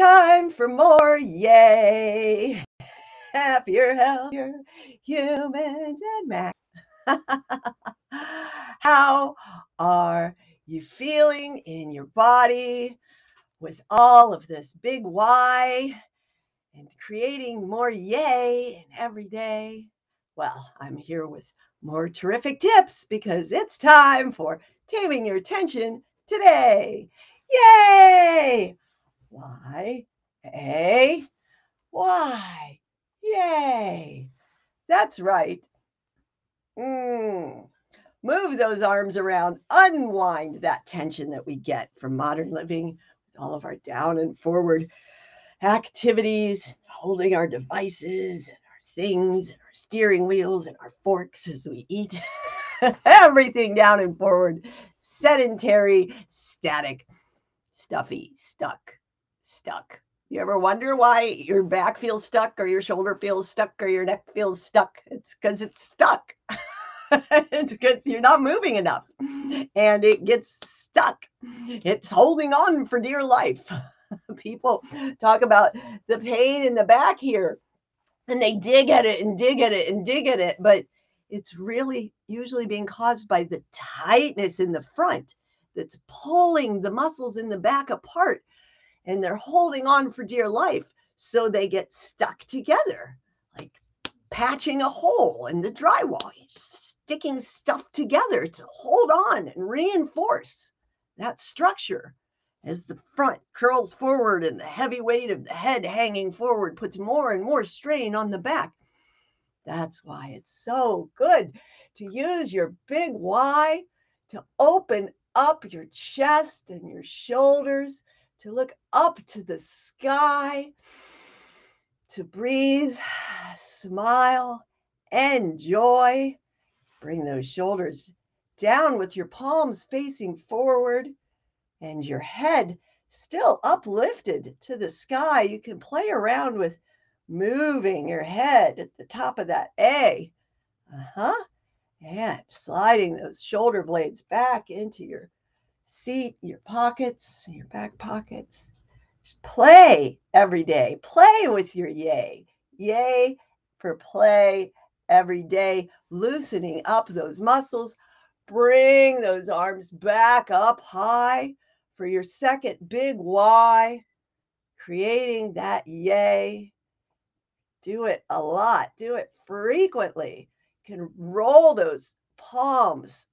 Time for more. Yay. Happier, healthier humans and Max. How are you feeling in your body with all of this big Y and creating more yay in every day? Well, I'm here with more terrific tips because it's time for taming your tension today. Yay! Why? Yay! That's right. Mm. Move those arms around, unwind that tension that we get from modern living with all of our down and forward activities, holding our devices and our things and our steering wheels and our forks as we eat. Everything down and forward, sedentary, static, stuffy, stuck, stuck. You ever wonder why your back feels stuck or your shoulder feels stuck or your neck feels stuck? It's because it's stuck. it's because you're not moving enough and it gets stuck. It's holding on for dear life. People talk about the pain in the back here and they dig at it and dig at it and dig at it, but it's really usually being caused by the tightness in the front that's pulling the muscles in the back apart and they're holding on for dear life. So they get stuck together, like patching a hole in the drywall, sticking stuff together to hold on and reinforce that structure as the front curls forward and the heavy weight of the head hanging forward puts more and more strain on the back. That's why it's so good to use your big Y to open up your chest and your shoulders to look up to the sky, to breathe, smile, enjoy. Bring those shoulders down with your palms facing forward and your head still uplifted to the sky. You can play around with moving your head at the top of that A. Uh huh. And sliding those shoulder blades back into your seat, your pockets, your back pockets. Just play every day. Play with your yay. Yay for play every day, loosening up those muscles. Bring those arms back up high for your second big Y, creating that yay. Do it a lot, do it frequently. You can roll those palms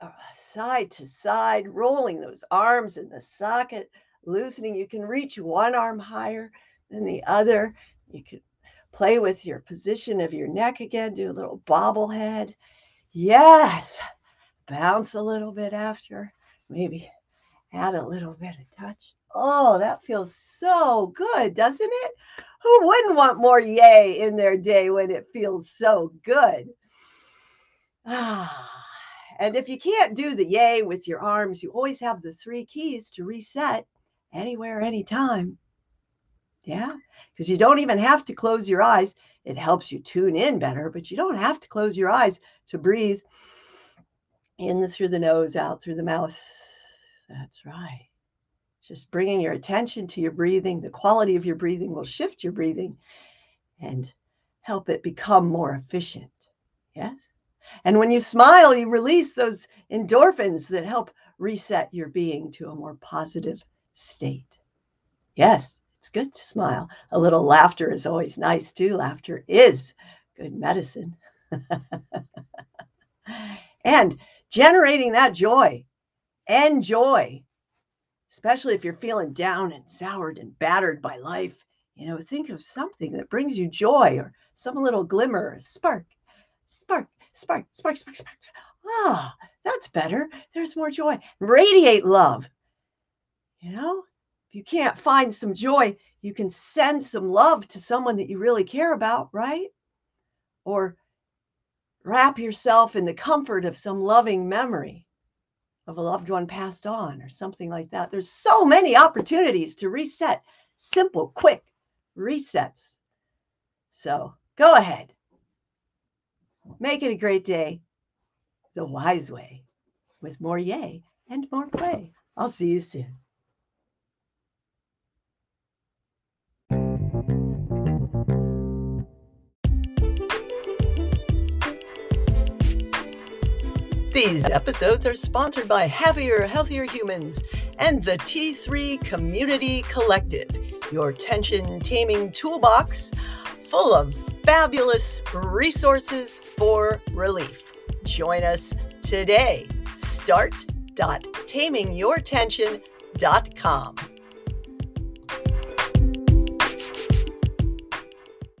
uh, side to side, rolling those arms in the socket, loosening. You can reach one arm higher than the other. You can play with your position of your neck again, do a little bobblehead. Yes, bounce a little bit after, maybe add a little bit of touch. Oh, that feels so good, doesn't it? Who wouldn't want more yay in their day when it feels so good? Ah. And if you can't do the yay with your arms, you always have the three keys to reset anywhere, anytime. Yeah, because you don't even have to close your eyes. It helps you tune in better, but you don't have to close your eyes to breathe in through the nose, out through the mouth. That's right. Just bringing your attention to your breathing. The quality of your breathing will shift your breathing and help it become more efficient. Yes. And when you smile, you release those endorphins that help reset your being to a more positive state. Yes, it's good to smile. A little laughter is always nice too. Laughter is good medicine. and generating that joy and joy, especially if you're feeling down and soured and battered by life. You know, think of something that brings you joy or some little glimmer, spark, spark spark, spark, spark, spark. Ah, that's better. There's more joy. Radiate love. You know, if you can't find some joy, you can send some love to someone that you really care about, right? Or wrap yourself in the comfort of some loving memory of a loved one passed on or something like that. There's so many opportunities to reset, simple, quick resets. So go ahead, make it a great day the wise way with more yay and more play. I'll see you soon. These episodes are sponsored by Happier, Healthier Humans and the T3 Community Collective, your tension taming toolbox full of fabulous resources for relief. Join us today. Start.tamingyourtension.com.